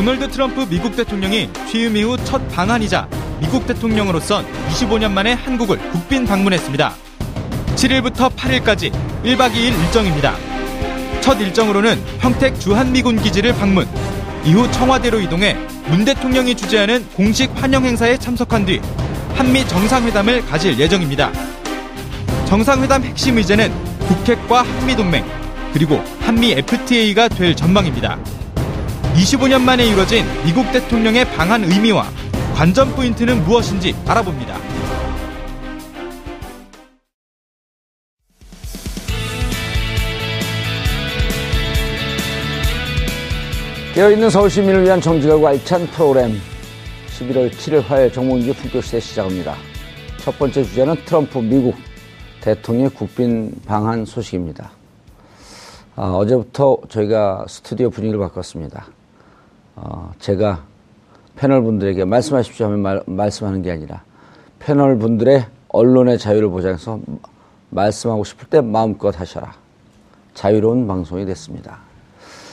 도널드 트럼프 미국 대통령이 취임 이후 첫 방한이자 미국 대통령으로선 25년 만에 한국을 국빈 방문했습니다. 7일부터 8일까지 1박 2일 일정입니다. 첫 일정으로는 평택 주한미군 기지를 방문, 이후 청와대로 이동해 문 대통령이 주재하는 공식 환영 행사에 참석한 뒤 한미 정상회담을 가질 예정입니다. 정상회담 핵심 의제는 북핵과 한미 동맹, 그리고 한미 FTA가 될 전망입니다. 25년 만에 이뤄진 미국 대통령의 방한 의미와 관전 포인트는 무엇인지 알아봅니다. 깨어있는 서울 시민을 위한 정직하고 알찬 프로그램 11월 7일 화요일 정몽주 품격시대 시작합니다. 첫 번째 주제는 트럼프 미국 대통령의 국빈 방한 소식입니다. 아, 어제부터 저희가 스튜디오 분위기를 바꿨습니다. 어, 제가 패널 분들에게 말씀하십시오 하면 말, 말씀하는 게 아니라 패널 분들의 언론의 자유를 보장해서 말씀하고 싶을 때 마음껏 하셔라. 자유로운 방송이 됐습니다.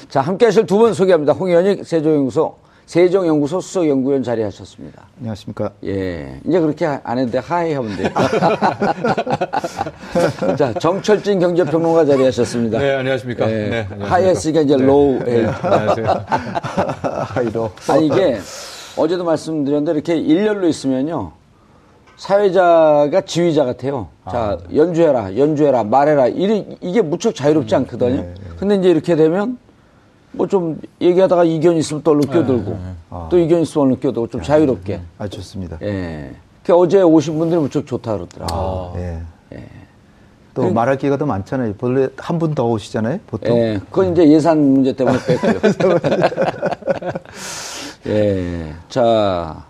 자, 함께 하실 두 분 소개합니다. 홍현익 세종연구소, 세종연구소 수석연구위원 자리 하셨습니다. 안녕하십니까. 예. 이제 그렇게 안 돼. 하이 하면 돼요. 자, 정철진 경제평론가 자리 하셨습니다. 네, 안녕하십니까. 예. 네, 안녕하십니까. high 했으니까 이제 네. low. 네, 예. 안녕하세요. high low. 아니 이게 어제도 말씀드렸는데 이렇게 일렬로 있으면요 사회자가 지휘자 같아요. 자 연주해라, 연주해라, 말해라. 이게, 이게 무척 자유롭지 음, 않거든요. 네, 근데 이제 이렇게 되면 뭐 좀 얘기하다가 이견 있으면 또 얼른 껴들고 네, 또 이견 있으면 얼른 껴들고 좀 자유롭게. 아, 좋습니다. 예. 그 어제 오신 분들이 무척 좋다 그러더라고요. 예. 또 말할 기회가 더 많잖아요. 본래 한 분 더 오시잖아요. 보통. 예, 그건 이제 예산 문제 때문에 뺐고요. 예, 자,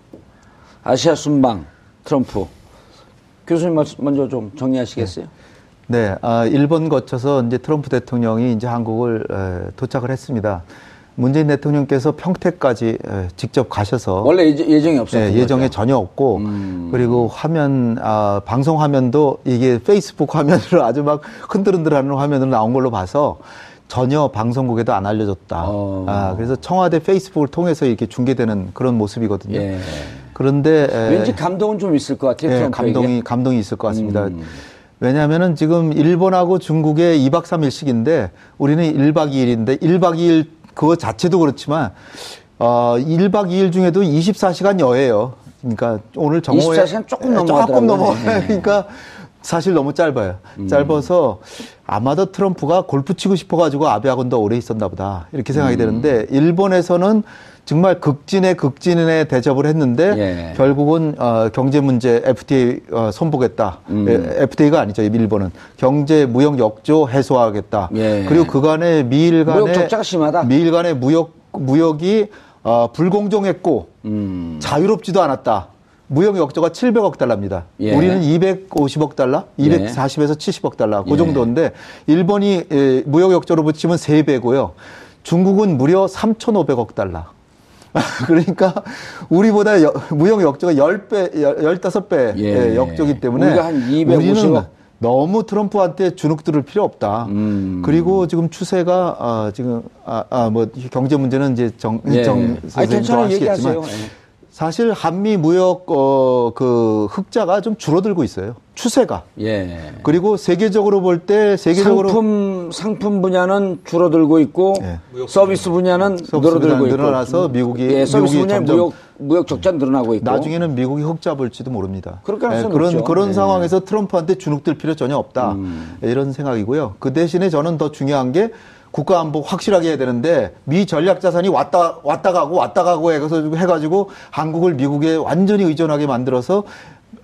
아시아 순방 트럼프 교수님 말- 먼저 좀 정리하시겠어요? 네, 아, 일본 거쳐서 이제 트럼프 대통령이 이제 한국을 에, 도착을 했습니다. 문재인 대통령께서 평택까지 에, 직접 가셔서 원래 예정- 예정이 없었던 네, 예정에 거죠? 전혀 없고 그리고 화면 아, 방송 화면도 이게 페이스북 화면으로 아주 막 흔들흔들하는 화면으로 나온 걸로 봐서 전혀 방송국에도 안 알려졌다. 어. 아, 그래서 청와대 페이스북을 통해서 이렇게 중계되는 그런 모습이거든요. 예. 그런데 에, 왠지 감동은 좀 있을 것 같아요. 예. 감동이 감동이 있을 것 같습니다. 음. 왜냐하면은 지금 일본하고 중국의 2박 3일씩인데 우리는 1박 2일인데 1박 2일 그거 자체도 그렇지만 어 1박 2일 중에도 24시간 여예요. 그러니까 오늘 정오에 24시간 조금 예, 넘어가더라고요. 조금 넘어. 네. 그러니까 사실 너무 짧아요. 음. 짧아서 아마도 트럼프가 골프 치고 싶어 가지고 아베하고는 더 오래 있었나 보다 이렇게 생각이 음. 되는데 일본에서는 정말 극진의 극진에 대접을 했는데 예. 결국은 어, 경제 문제 FTA 어, 손보겠다. 음. 예, FTA가 아니죠. 일본은 경제 무역 역조 해소하겠다. 예. 그리고 그간의 미일 간의 무역 적자가 심하다. 미일 간의 무역 무역이 어, 불공정했고 음. 자유롭지도 않았다. 무역 역조가 700억 달러입니다. 예. 우리는 250억 달러, 예. 240에서 70억 달러, 그 예. 정도인데 일본이 에, 무역 역조로 붙이면 3배고요. 중국은 무려 3,500억 달러. 그러니까 우리보다 여- 무역 역조가 10배, 15배 예. 역조기 때문에 우리가 한 250억. 우리는 너무 트럼프한테 주눅 들을 필요 없다. 음. 그리고 지금 추세가 아, 지금 아, 아, 뭐 경제 문제는 이제 정, 예. 정 괜찮아요. 아시겠지만 얘기하세요. 예. 사실 한미 무역 어, 그 흑자가 좀 줄어들고 있어요. 추세가. 예. 그리고 세계적으로 볼 때 세계적으로 상품 상품 분야는 줄어들고 있고 예. 서비스 분야는 서비스 늘어들고 분야는 있고 늘어나서 미국이- 예, 서비스 분야 무역 무역 적자 늘어나고 있고 나중에는 미국이 흑자 볼지도 모릅니다. 가능성이 그런 높죠. 그런 네. 상황에서 트럼프한테 주눅들 필요 전혀 없다. 음. 이런 생각이고요. 그 대신에 저는 더 중요한 게 국가 안보 확실하게 해야 되는데 미 전략 자산이 왔다 왔다 가고 왔다 가고 해서 해가지고 한국을 미국에 완전히 의존하게 만들어서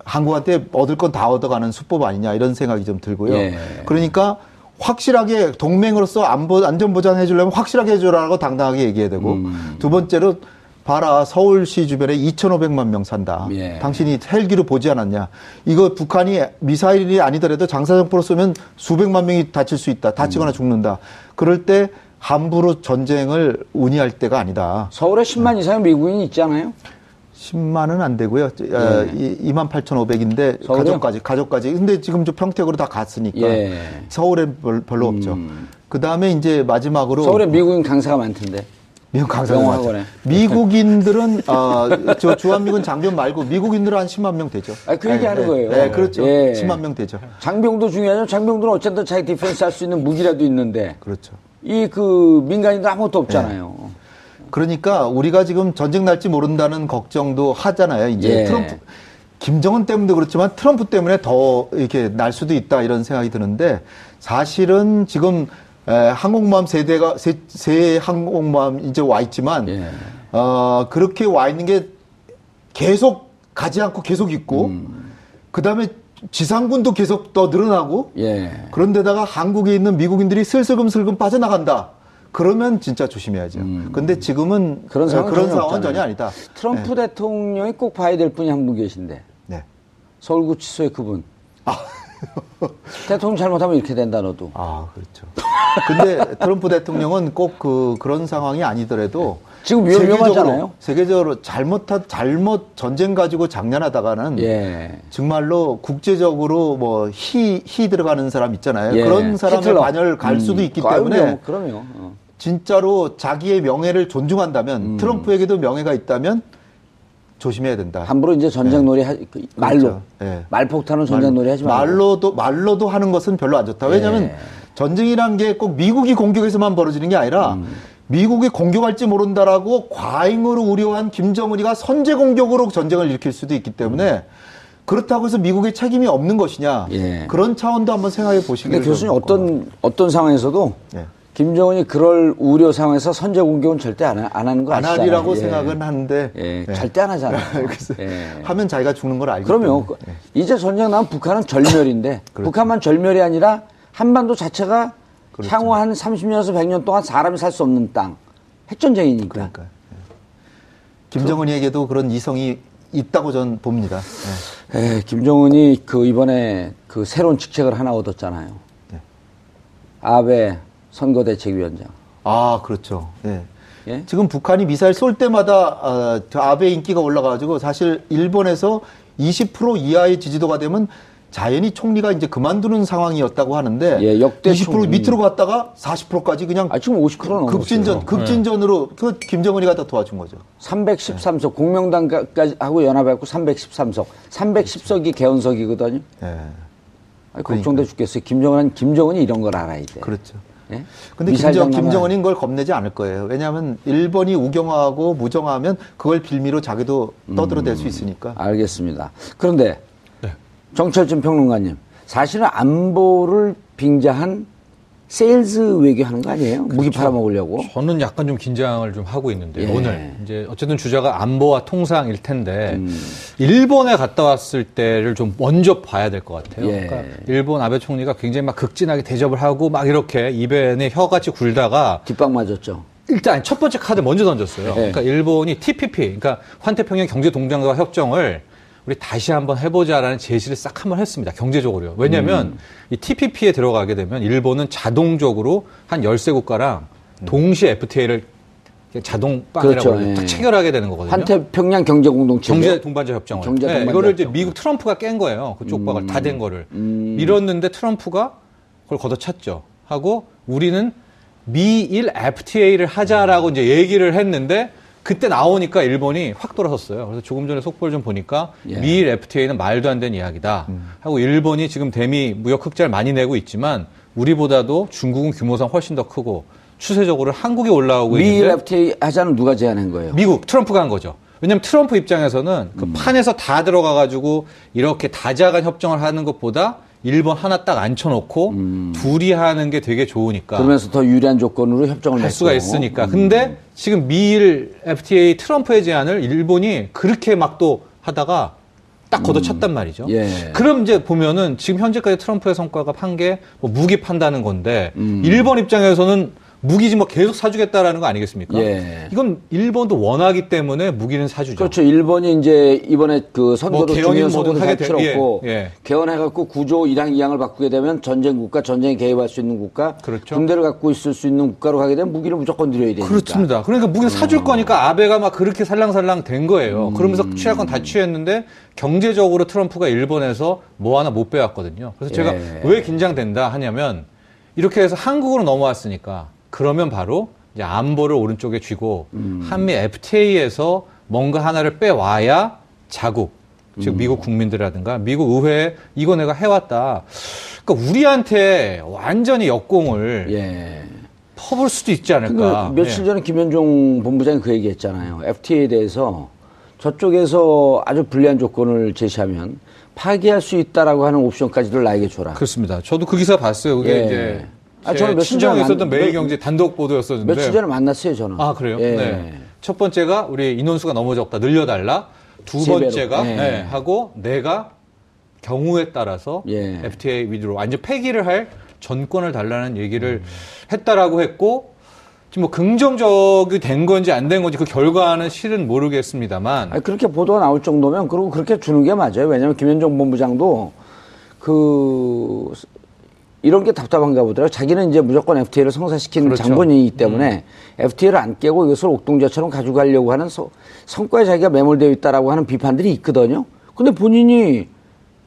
한국한테 얻을 건 다 얻어가는 수법 아니냐 이런 생각이 좀 들고요. 예. 그러니까 확실하게 동맹으로서 안보 안전 보장해 주려면 확실하게 해 주라고 당당하게 얘기해야 되고 음. 두 번째로 봐라 서울시 주변에 2,500만 명 산다. 예. 당신이 헬기로 보지 않았냐? 이거 북한이 미사일이 아니더라도 장사정포로 쏘면 수백만 명이 다칠 수 있다. 다치거나 음. 죽는다. 그럴 때 함부로 전쟁을 운이할 때가 아니다. 서울에 10만 이상의 미국인이 있잖아요. 10만은 안 되고요. 예. 2만 8,500인데 서울이요? 가족까지 가족까지. 근데 지금 저 평택으로 다 갔으니까 예. 서울에 별, 별로 없죠. 그 다음에 이제 마지막으로 서울에 미국인 강사가 많던데. 미국 강사들. 맞죠. 미국인들은 아, 저 주한미군 장병 말고 미국인들은 한 10만 명 되죠. 아, 그 얘기 하는 네, 거예요. 네, 그렇죠. 예. 10만 명 되죠. 장병도 중요하죠. 장병들은 어쨌든 자기 디펜스 할 수 있는 무기라도 있는데 그렇죠. 이 그 민간인들 아무것도 없잖아요. 그러니까 우리가 지금 전쟁 날지 모른다는 걱정도 하잖아요. 이제 예. 트럼프 김정은 때문도 그렇지만 트럼프 때문에 더 이렇게 날 수도 있다 이런 생각이 드는데 사실은 지금 에, 항공모함 세대가 세, 세 항공모함 이제 와 있지만 예. 어, 그렇게 와 있는 게 계속 가지 않고 계속 있고 음. 그다음에 지상군도 계속 더 늘어나고 예. 그런데다가 한국에 있는 미국인들이 슬슬금슬금 빠져나간다. 그러면 진짜 조심해야죠. 근데 지금은 음. 그런 어, 상황은 그런 전혀 상황은. 전혀 아니다. 트럼프 대통령이 꼭 봐야 될 분이 한 분 계신데 네. 서울구치소의 그분. 대통령 잘못하면 이렇게 된다 너도. 아, 그렇죠. 근데 트럼프 대통령은 꼭 그, 그런 상황이 아니더라도 지금 위험- 위험하잖아요. 세계적으로 잘못한, 잘못 전쟁 가지고 장난하다가는 예. 정말로 국제적으로 뭐 희, 희 들어가는 사람 있잖아요. 예. 그런 사람의 히틀러. 반열 갈 음. 수도 있기 아유, 때문에 그럼요. 그럼요. 어. 진짜로 자기의 명예를 존중한다면 음. 트럼프에게도 명예가 있다면 조심해야 된다. 함부로 이제 전쟁놀이 하, 그 말로 그렇죠. 예. 말폭탄은 전쟁놀이 하지 말고. 말로도 말로도 하는 것은 별로 안 좋다. 왜냐하면 예. 전쟁이라는 게꼭 미국이 공격해서만 벌어지는 게 아니라 음. 미국이 공격할지 모른다라고 과잉으로 우려한 김정은이가 선제 공격으로 전쟁을 일으킬 수도 있기 때문에 그렇다고 해서 미국의 책임이 없는 것이냐 예. 그런 차원도 한번 생각해 보시기 근데 교수님 어떤 어떤 상황에서도 예. 김정은이 그럴 우려 상황에서 선제 공격은 절대 안, 하- 안 하는 거안 아시잖아요. 하리라고 예. 생각은 하는데 예, 예. 절대 안 하잖아요. 글쎄, 예. 하면 자기가 죽는 걸 알기 그럼요. 때문에. 예. 이제 전쟁 나면 북한은 절멸인데 그렇죠. 북한만 절멸이 아니라 한반도 자체가 그렇죠. 향후 한 30년에서 100년 동안 사람이 살 수 없는 땅. 핵전쟁이니까. 그러니까 예. 김정은이에게도 그런 이성이 있다고 저는 봅니다. 예. 에, 김정은이 그 이번에 그 새로운 직책을 하나 얻었잖아요. 네. 아베 선거대책위원장. 아, 그렇죠. 예. 예? 지금 북한이 미사일 쏠 때마다 아, 저 아베 인기가 올라가가지고 사실 일본에서 20% 이하의 지지도가 되면 자연히 총리가 이제 그만두는 상황이었다고 하는데 예, 역대 20% 총리. 밑으로 갔다가 40%까지 그냥 아, 지금 50% 넘었어요. 급진전 급진전으로 그 김정은이가 다 도와준 거죠. 313석, 공명당까지 하고 연합해갖고 313석. 310석이 개헌석이거든요. 예. 아니, 걱정돼 죽겠어요. 김정은, 김정은이 이런 걸 알아야 돼. 그렇죠. 예? 근데 김정, 김정은이 그걸 겁내지 않을 거예요. 왜냐하면 일본이 우경화하고 무장화하면 그걸 빌미로 자기도 떠들어댈 수 있으니까. 알겠습니다. 그런데 네. 정철진 평론가님, 사실은 안보를 빙자한 세일즈 외교하는 거 아니에요? 무기 팔아먹으려고. 저는 약간 좀 긴장을 좀 하고 있는데 예. 오늘 이제 어쨌든 주제가 안보와 통상일 텐데 음. 일본에 갔다 왔을 때를 좀 먼저 봐야 될 것 같아요. 예. 그러니까 일본 아베 총리가 굉장히 막 극진하게 대접을 하고 막 이렇게 입에 혀같이 굴다가 뒷방 맞았죠. 일단 첫 번째 카드 먼저 던졌어요. 네. 그러니까 일본이 TPP, 그러니까 환태평양 경제동맹과 협정을 우리 다시 한번 해보자라는 제시를 싹 한번 했습니다. 경제적으로요. 왜냐하면 음. 이 TPP에 들어가게 되면 일본은 자동적으로 한 열세 국가랑 동시에 FTA를 자동 빵이라고 그렇죠. 그러죠. 예. 딱 체결하게 되는 거거든요. 환태평양 경제 공동체. 경제 동반자 협정을. 경제 네, 동반자 이거를 이제. 미국 트럼프가 깬 거예요. 그쪽 박을 다 된 거를. 음. 밀었는데 트럼프가 그걸 걷어찼죠. 하고 우리는 미일 FTA를 하자라고 이제 얘기를 했는데 그때 나오니까 일본이 확 돌아섰어요. 그래서 조금 전에 속보를 좀 보니까 예. 음. 미일 FTA는 말도 안 되는 이야기다. 하고 일본이 지금 대미 무역 흑자를 많이 내고 있지만 우리보다도 중국은 규모상 훨씬 더 크고 추세적으로 한국에 올라오고 미일 있는데 FTA 하자는 누가 제안한 거예요? 미국 트럼프가 한 거죠. 왜냐하면 트럼프 입장에서는 그 음. 판에서 다 들어가 가지고 이렇게 다자간 협정을 하는 것보다 일본 하나 딱 앉혀놓고 둘이 하는 게 되게 좋으니까 음. 그러면서 더 유리한 조건으로 협정을 할. 수가 있으니까. 음. 근데 지금 미일 FTA 트럼프의 제안을 일본이 그렇게 막 또 하다가 딱 걷어찼단 말이죠. 예. 그럼 이제 보면은 지금 현재까지 트럼프의 성과가 판 게 뭐 무기 판다는 건데 음. 일본 입장에서는 무기 지금 뭐 계속 사주겠다라는 거 아니겠습니까? 예. 이건 일본도 원하기 때문에 무기는 사주죠. 그렇죠. 일본이 이제 이번에 그 선거도 뭐든 선거도 하게 잘 치렀고 예, 예. 개헌해갖고 구조 1항 2항을 바꾸게 되면 전쟁 국가, 전쟁에 개입할 수 있는 국가, 그렇죠. 군대를 갖고 있을 수 있는 국가로 가게 되면 무기를 무조건 드려야 되니까. 그렇습니다. 그러니까 무기는 사줄 거니까 아베가 막 그렇게 살랑살랑 된 거예요. 음. 그러면서 취할 건 다 취했는데 경제적으로 트럼프가 일본에서 뭐 하나 못 빼왔거든요. 그래서 제가 예. 왜 긴장된다 하냐면 이렇게 해서 한국으로 넘어왔으니까 그러면 바로 이제 안보를 오른쪽에 쥐고 음. 한미 FTA에서 뭔가 하나를 빼와야 자국, 음. 즉 미국 국민들이라든가 미국 의회에 이거 내가 해왔다. 그러니까 우리한테 완전히 역공을 예. 퍼볼 수도 있지 않을까. 그러니까 며칠 예. 전에 김현종 본부장이 그 얘기했잖아요. FTA에 대해서 저쪽에서 아주 불리한 조건을 제시하면 파기할 수 있다라고 하는 옵션까지도 나에게 줘라. 그렇습니다. 저도 그 기사 봤어요. 그게 예. 이제 아, 제 저는 친정에 있었던 만- 매일경제 단독 보도였었는데. 며칠 전에 만났어요, 저는. 아 그래요? 예. 네. 첫 번째가 우리 인원수가 너무 적다 늘려달라. 두. 번째가 예. 네, 하고 내가 경우에 따라서 예. FTA 위주로 완전 폐기를 할 전권을 달라는 얘기를 음. 했다라고 했고 지금 뭐 긍정적이 된 건지 안 된 건지 그 결과는 실은 모르겠습니다만 아니, 그렇게 보도가 나올 정도면 그리고 그렇게 주는 게 맞아요. 왜냐하면 김현종 본부장도 그 이런 게 답답한가 보더라고요. 자기는 이제 무조건 FTA를 성사시키는 그렇죠. 장본인이기 때문에 FTA를 안 깨고 이것을 옥동자처럼 가져가려고 하는 서- 성과에 자기가 매몰되어 있다라고 하는 비판들이 있거든요. 근데 본인이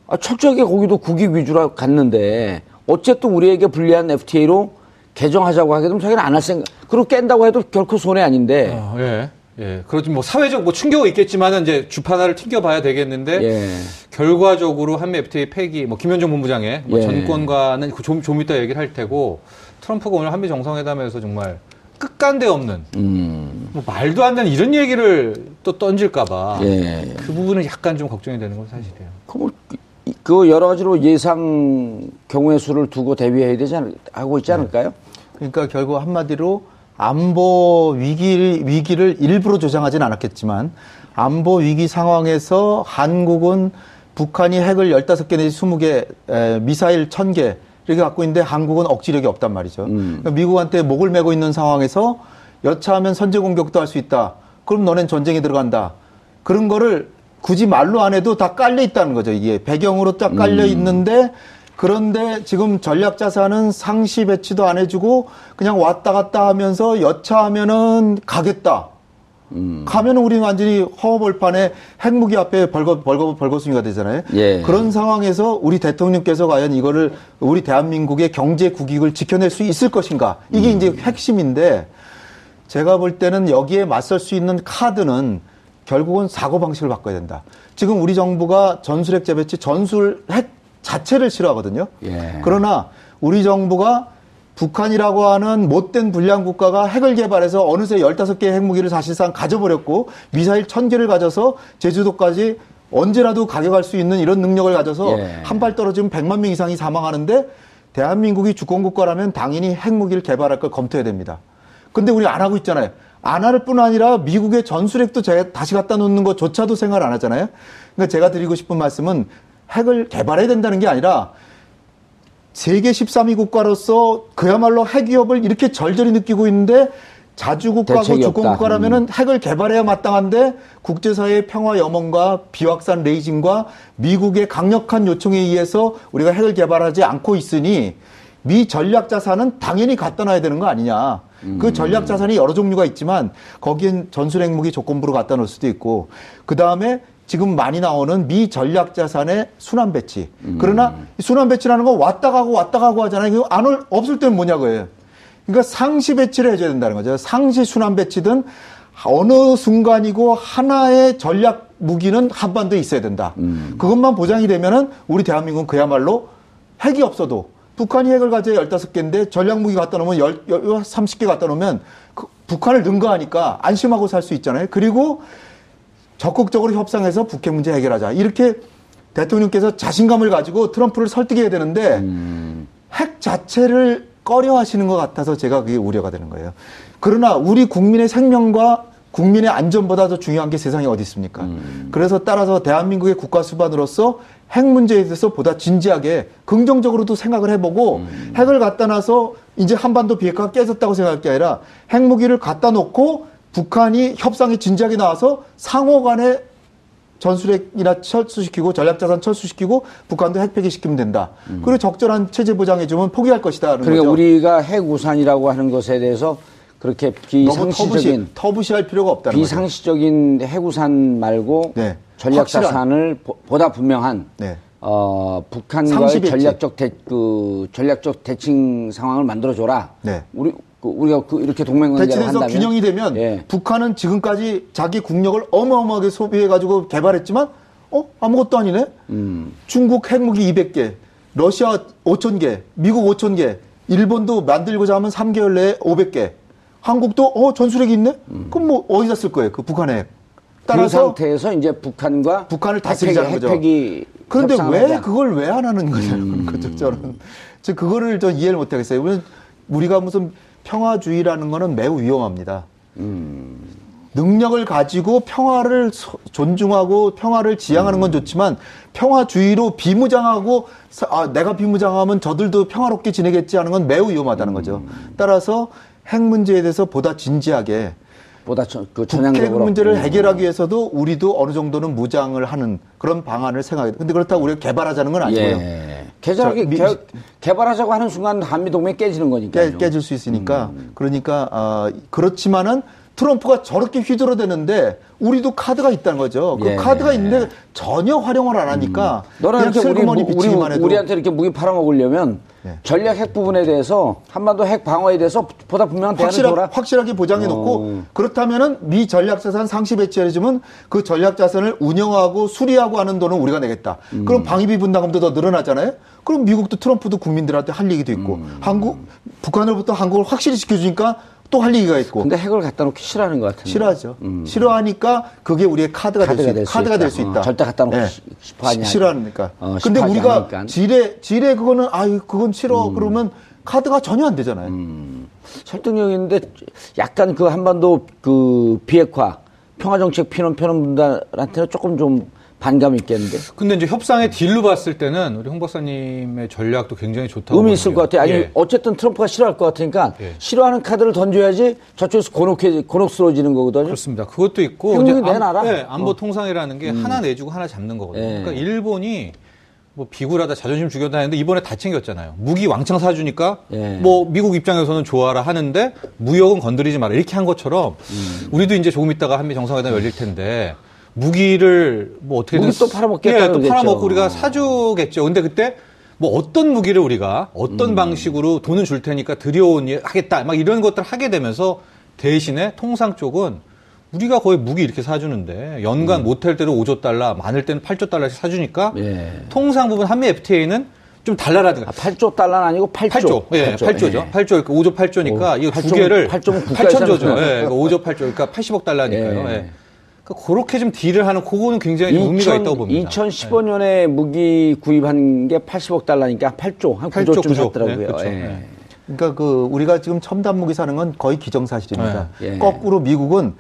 아, 철저하게 거기도 국익 위주로 갔는데 어쨌든 우리에게 불리한 FTA로 개정하자고 하게 되면 자기는 안 할 생각. 그리고 깬다고 해도 결코 손해 아닌데. 어, 예. 예. 그렇지 뭐 사회적 뭐 충격은 있겠지만은 이제 주파나를 튕겨봐야 되겠는데 예. 결과적으로 한미 FTA 폐기, 뭐 김현정 본부장의 뭐 예. 전권과는 그 좀, 좀 이따 얘기를 할 테고 트럼프가 오늘 한미 정상회담에서 정말 끝간데 없는 음. 뭐 말도 안 되는 이런 얘기를 또 던질까봐 예. 그 부분은 약간 좀 걱정이 되는 건 사실이에요. 그, 뭐, 이- 그 여러 가지로 예상 경우의 수를 두고 대비해야 되지 않, 하고 있지 않을까요? 그러니까 결국 한마디로 안보 위기를, 위기를 일부러 조장하진 않았겠지만 안보 위기 상황에서 한국은 북한이 핵을 15개 내지 20개, 에, 미사일 1000개 이렇게 갖고 있는데 한국은 억지력이 없단 말이죠. 그러니까 미국한테 목을 메고 있는 상황에서 여차하면 선제 공격도 할 수 있다. 그럼 너넨 전쟁에 들어간다. 그런 거를 굳이 말로 안 해도 다 깔려 있다는 거죠. 이게 배경으로 딱 깔려 있는데 그런데 지금 전략 자산은 상시 배치도 안 해주고 그냥 왔다 갔다 하면서 여차하면은 가겠다. 가면은 우리는 완전히 허허벌판에 핵무기 앞에 벌거 벌거 벌거숭이가 되잖아요. 예. 그런 상황에서 우리 대통령께서 과연 이거를 우리 대한민국의 경제 국익을 지켜낼 수 있을 것인가? 이게 이제 핵심인데 제가 볼 때는 여기에 맞설 수 있는 카드는 결국은 사고 방식을 바꿔야 된다. 지금 우리 정부가 전술핵 재배치 전술핵 자체를 싫어하거든요. 예. 그러나 우리 정부가 북한이라고 하는 못된 불량 국가가 핵을 개발해서 어느새 15개의 핵무기를 사실상 가져버렸고 미사일 1000개를 가져서 제주도까지 언제라도 가져갈 수 있는 이런 능력을 가져서 예. 한발 떨어지면 100만 명 이상이 사망하는데 대한민국이 주권국가라면 당연히 핵무기를 개발할 걸 검토해야 됩니다. 근데 우리 안 하고 있잖아요. 안 할 뿐 아니라 미국의 전술핵도 제가 다시 갖다 놓는 것조차도 생각 안 하잖아요. 그러니까 제가 드리고 싶은 말씀은 핵을 개발해야 된다는 게 아니라 세계 13위 국가로서 그야말로 핵 위협을 이렇게 절절히 느끼고 있는데 자주국가고. 주권국가라면은 핵을 개발해야 마땅한데 국제사회의 평화 염원과 비확산 레이징과 미국의 강력한 요청에 의해서 우리가 핵을 개발하지 않고 있으니 미 전략 자산은 당연히 갖다 놔야 되는 거 아니냐. 그 전략 자산이 여러 종류가 있지만 거기엔 전술 핵무기 조건부로 갖다 놓을 수도 있고 그 다음에 지금 많이 나오는 미 전략 자산의 순환 배치. 그러나 이 순환 배치라는 거 왔다 가고 왔다 가고 하잖아요. 이거 안 올, 없을 때는 뭐냐고요. 그러니까 상시 배치를 해줘야 된다는 거죠. 상시 순환 배치든 어느 순간이고 하나의 전략 무기는 한반도에 있어야 된다. 그것만 보장이 되면은 우리 대한민국은 그야말로 핵이 없어도 북한이 핵을 가져야 15개인데 전략 무기 갖다 놓으면 10, 30개 갖다 놓으면 그 북한을 능가하니까 안심하고 살 수 있잖아요. 그리고 적극적으로 협상해서 북핵 문제 해결하자. 이렇게 대통령께서 자신감을 가지고 트럼프를 설득해야 되는데 핵 자체를 꺼려 하시는 것 같아서 제가 그게 우려가 되는 거예요. 그러나 우리 국민의 생명과 국민의 안전보다 더 중요한 게 세상에 어디 있습니까? 그래서 따라서 대한민국의 국가 수반으로서 핵 문제에 대해서 보다 진지하게 긍정적으로도 생각을 해보고 핵을 갖다 놔서 이제 한반도 비핵화가 깨졌다고 생각할 게 아니라 핵무기를 갖다 놓고 북한이 협상에 진지하게 나와서 상호 간에 전술핵이나 철수시키고 전략자산 철수시키고 북한도 핵 폐기시키면 된다. 그리고 적절한 체제 보장해주면 포기할 것이다는 그러니까 거죠. 우리가 핵 우산이라고 하는 것에 대해서 그렇게 너무 터부시, 비상시적인 터부시 할 필요가 없다는 거죠. 비상시적인 핵 우산 말고 네. 전략 확실한. 자산을 보- 보다 분명한 네. 어, 북한과의. 전략적 대, 그 전략적 대칭 상황을 만들어 줘라. 네. 우리 그, 우리가 그 이렇게 동맹관계를 대치돼서 한다면 균형이 되면 예. 북한은 지금까지 자기 국력을 어마어마하게 소비해 가지고 개발했지만 어 아무것도 아니네. 음. 중국 핵무기 200개, 러시아 5천 개, 미국 5천 개, 일본도 만들고자 하면 3개월 내에 500개. 한국도 어 전술핵이 있네. 그럼 뭐 어디다 쓸 거예요? 그 북한의 핵. 그 따라서 상태에서 이제 북한과 북한을 다스리자는 거죠. 핵폐기 그런데 왜. 그걸 왜 안 하는 거냐는 음. 거죠, 저는. 저 그거를 저 이해를 못 하겠어요. 우리가 무슨 평화주의라는 거는 매우 위험합니다. 음. 능력을 가지고 평화를 소- 존중하고 평화를 지향하는 음. 건 좋지만 평화주의로 비무장하고 사- 아, 내가 비무장하면 저들도 평화롭게 지내겠지 하는 건 매우 위험하다는 거죠. 음. 따라서 핵 문제에 대해서 보다 진지하게 보다 전, 그 북핵 문제를 음. 해결하기 위해서도 우리도 어느 정도는 무장을 하는 그런 방안을 생각해야 돼. 근데 그렇다고 우리가 개발하자는 건 아니고요. 예. 개발하기, 자, 미- 개, 개발하자고 하는 순간 한미 동맹 깨지는 거니까. 깨, 깨질 수 있으니까 음. 그러니까 아, 그렇지만은 트럼프가 저렇게 휘두르대는데 우리도 카드가 있다는 거죠. 그 예. 카드가 있는데 전혀 활용을 안 하니까 너는 그냥 이렇게 우리, 우리, 우리한테 이렇게 무기 팔아먹으려면 네. 전략 핵 부분에 대해서 한반도 핵 방어에 대해서 보다 분명한 대안을 확실하, 줘라. 확실하게 보장해 놓고 어. 그렇다면은 미 전략 자산 상시 배치해 주면 그 전략 자산을 운영하고 수리하고 하는 돈은 우리가 내겠다. 음. 그럼 방위비 분담금도 더 늘어나잖아요. 그럼 미국도 트럼프도 국민들한테 할 얘기도 있고 음. 한국 북한으로부터 한국을 확실히 지켜주니까 또 할 얘기가 있고 근데 핵을 갖다 놓기 싫어하는 것 같은데. 싫어하죠. 싫어하니까 그게 우리의 카드가, 카드가 될될 수, 수 카드가 있다. 될수 어, 있다. 절대 갖다 놓고 시- 싶어 하냐. 시- 싫어하니까. 어, 근데 우리가 않으니까. 음. 지뢰 지뢰 그거는 아유 그건 싫어 그러면 카드가 전혀 안 되잖아요. 설득력 있는데 약간 그 한반도 그 비핵화 평화 정책 피는 펴는 분들한테는 조금 좀 반감이 있겠는데. 근데 이제 협상의 딜로 봤을 때는 우리 홍 박사님의 전략도 굉장히 좋다고 의미 있을 것 같아요. 아니 예. 어쨌든 트럼프가 싫어할 것 같으니까 예. 싫어하는 카드를 던져야지 저쪽에서 곤혹해 곤혹스러워지는 거거든요. 그렇습니다. 그것도 있고 이제 내놔라. 네, 안보 어. 통상이라는 게 하나 내주고 하나 잡는 거거든요. 예. 그러니까 일본이 뭐 비굴하다 자존심 죽였다 했는데 이번에 다 챙겼잖아요. 무기 왕창 사주니까 예. 뭐 미국 입장에서는 좋아라 하는데 무역은 건드리지 마라 이렇게 한 것처럼 음. 우리도 이제 조금 있다가 한미 정상회담 열릴 텐데 무기를 뭐 어떻게든 무기 또 팔아먹겠다 예, 또. 팔아먹고 우리가 사주겠죠. 근데 그때 뭐 어떤 무기를 우리가 어떤 음. 방식으로 돈은 줄 테니까 들여온 일 하겠다 막 이런 것들 을 하게 되면서 대신에 통상 쪽은 우리가 거의 무기 이렇게 사주는데 연간 못할 때도 5조 달러, 많을 때는 8조 달러씩 사주니까 예. 통상 부분 한미 FTA는 좀 달라라든가. 아, 8조 달러는 아니고 8조. 8조, 예, 8조, 죠 예. 8조, 그러니까 5조 8조니까 오, 이거 두 8조, 개를 8조 는 국가의 8천조죠. 상승. 예, 그러니까 5조 8조, 그러니까 80억 달러니까요. 예. 예. 그러니까 그렇게 좀 딜을 하는 그거는 굉장히 좀 의미가 있다고 봅니다. 2015년에 무기 구입한 게 80억 달러니까 8조, 한 8조, 9조쯤 9조. 샀더라고요. 네, 그렇죠. 예. 네. 그러니까 그 우리가 지금 첨단 무기 사는 건 거의 기정사실입니다. 네. 예. 거꾸로 미국은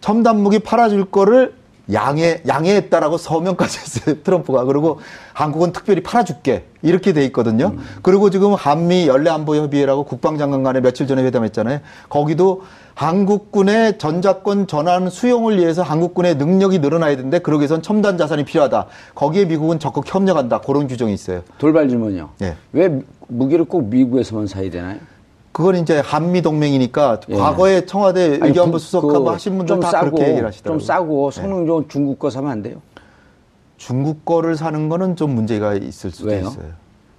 첨단 무기 팔아줄 거를 양해 양해했다라고 서명까지 했어요 트럼프가 그리고 한국은 특별히 팔아줄게 이렇게 돼 있거든요. 음. 그리고 지금 한미 연례 안보 협의회라고 국방장관 간에 며칠 전에 회담했잖아요. 거기도 한국군의 전자권 전환 수용을 위해서 한국군의 능력이 늘어나야 되는데 그러기 위해선 첨단 자산이 필요하다. 거기에 미국은 적극 협력한다. 그런 규정이 있어요. 돌발 질문이요. 예. 왜 무기를 꼭 미국에서만 사야 되나요? 그건 이제 한미 동맹이니까 예. 과거에 청와대 의견부 그- 수석하고 그 하신 분들 좀다 싸고, 그렇게 얘기를 하시더라고요. 좀 싸고 성능 좋은 중국 거 사면 안 돼요? 중국 거를 사는 거는 좀 문제가 있을 수도 왜요? 있어요.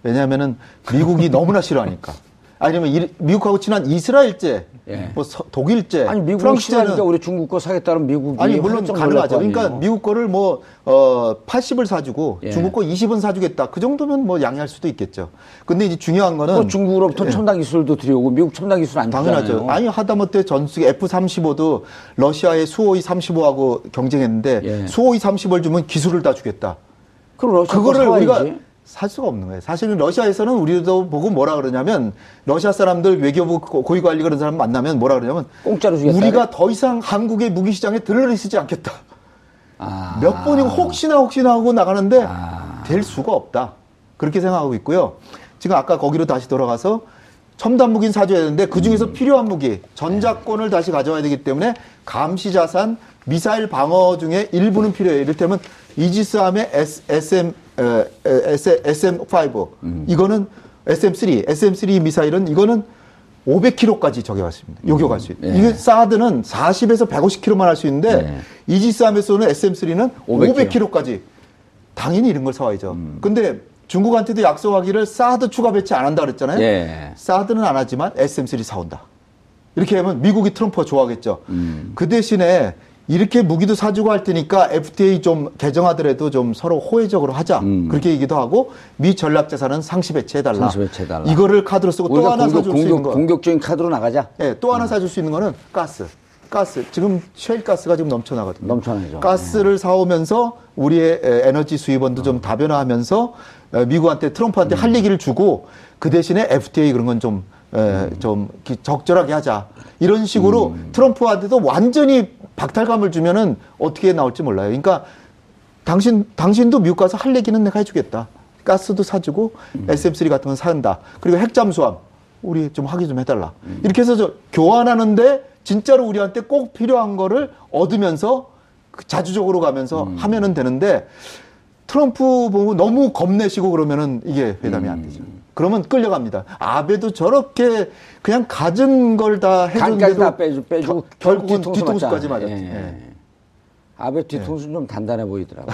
왜냐하면은 미국이 너무나 싫어하니까. 아니면 이- 미국하고 친한 이스라엘제, 예. 뭐 서- 독일제, 아니 미국이 프랑스제는 싫어하니까 우리 중국 거 사겠다는 미국이 아니 물론 활짝 가능하죠. 그러니까 아니에요. 미국 거를 뭐 어, 80을 사주고 예. 중국 거 20은 사주겠다. 그 정도면 뭐 양해할 수도 있겠죠. 근데 이제 중요한 거는 그 중국으로부터 예. 첨단 기술도 들여오고 미국 첨단 기술 안. 당연하죠. 아니 하다못해 전투기 F-35도 러시아의 수호이 35하고 경쟁했는데 예. 수호이 30을 주면 기술을 다 주겠다. 그럼 러시아 그거를 거 우리가. 살 수가 없는 거예요. 사실은 러시아에서는 우리도 보고 뭐라 그러냐면 러시아 사람들 외교부 고- 고위 관리 그런 사람 만나면 뭐라 그러냐면 공짜로 주겠다. 우리가 더 이상 한국의 무기 시장에 들러리지 않겠다. 아. 몇 번이고 혹시나 혹시나 하고 나가는데 아. 될 수가 없다. 그렇게 생각하고 있고요. 지금 아까 거기로 다시 돌아가서 첨단 무기는 사줘야 되는데 그 중에서 음. 필요한 무기, 전자권을 다시 가져와야 되기 때문에 감시 자산, 미사일 방어 중에 일부는 필요해요. 이를테면 이지스함의 SM, SM5 음. 이거는 SM3, SM3 미사일은 이거는 500km까지 저겨왔습니다. 요격할 수 있는. 예. 이게 사드는 40에서 150km만 할 수 있는데 네. 이지스함에서는 SM3는 500 500km까지 당연히 이런 걸 사와야죠. 음. 근데 중국한테도 약속하기를 사드 추가 배치 안 한다 그랬잖아요. 예. 사드는 안 하지만 SM3 사온다. 이렇게 하면 미국이 트럼프가 좋아하겠죠. 음. 그 대신에 이렇게 무기도 사주고 할 테니까 FTA 좀 개정하더라도 좀 서로 호혜적으로 하자. 그렇게 얘기도 하고 미 전략 자산은 상시 배치해달라. 음. 상시 배치해달라. 이거를 카드로 쓰고 또 하나 공격, 사줄 수 있는 공격, 거. 공격적인 카드로 나가자. 예, 또 하나 사줄 수 있는 거는 가스. 가스. 지금 셰일 가스가 지금 넘쳐나거든요. 넘쳐나죠. 가스를 사오면서 우리의 에, 에너지 수입원도 좀 다변화하면서 에, 미국한테 트럼프한테 할 얘기를 주고 그 대신에 FTA 그런 건좀 에, 좀 기- 적절하게 하자. 이런 식으로 트럼프한테도 완전히 박탈감을 주면은 어떻게 나올지 몰라요. 그러니까 당신 당신도 미국 가서 할 얘기는 내가 해주겠다. 가스도 사주고 SM3 같은 건 산다. 그리고 핵 잠수함 우리 좀 확인 좀 해달라. 이렇게 해서 저 교환하는데 진짜로 우리한테 꼭 필요한 거를 얻으면서 그 자주적으로 가면서 하면은 되는데 트럼프 보고 너무 겁내시고 그러면은 이게 회담이 안 되죠. 그러면 끌려갑니다. 아베도 저렇게 그냥 가진 걸 다 해줬는데도 다 빼주, 빼주고 겨- 결국은 뒤통수 뒤통수까지. 맞았죠. 예. 예. 아베 뒤통수는 좀 단단해 보이더라고.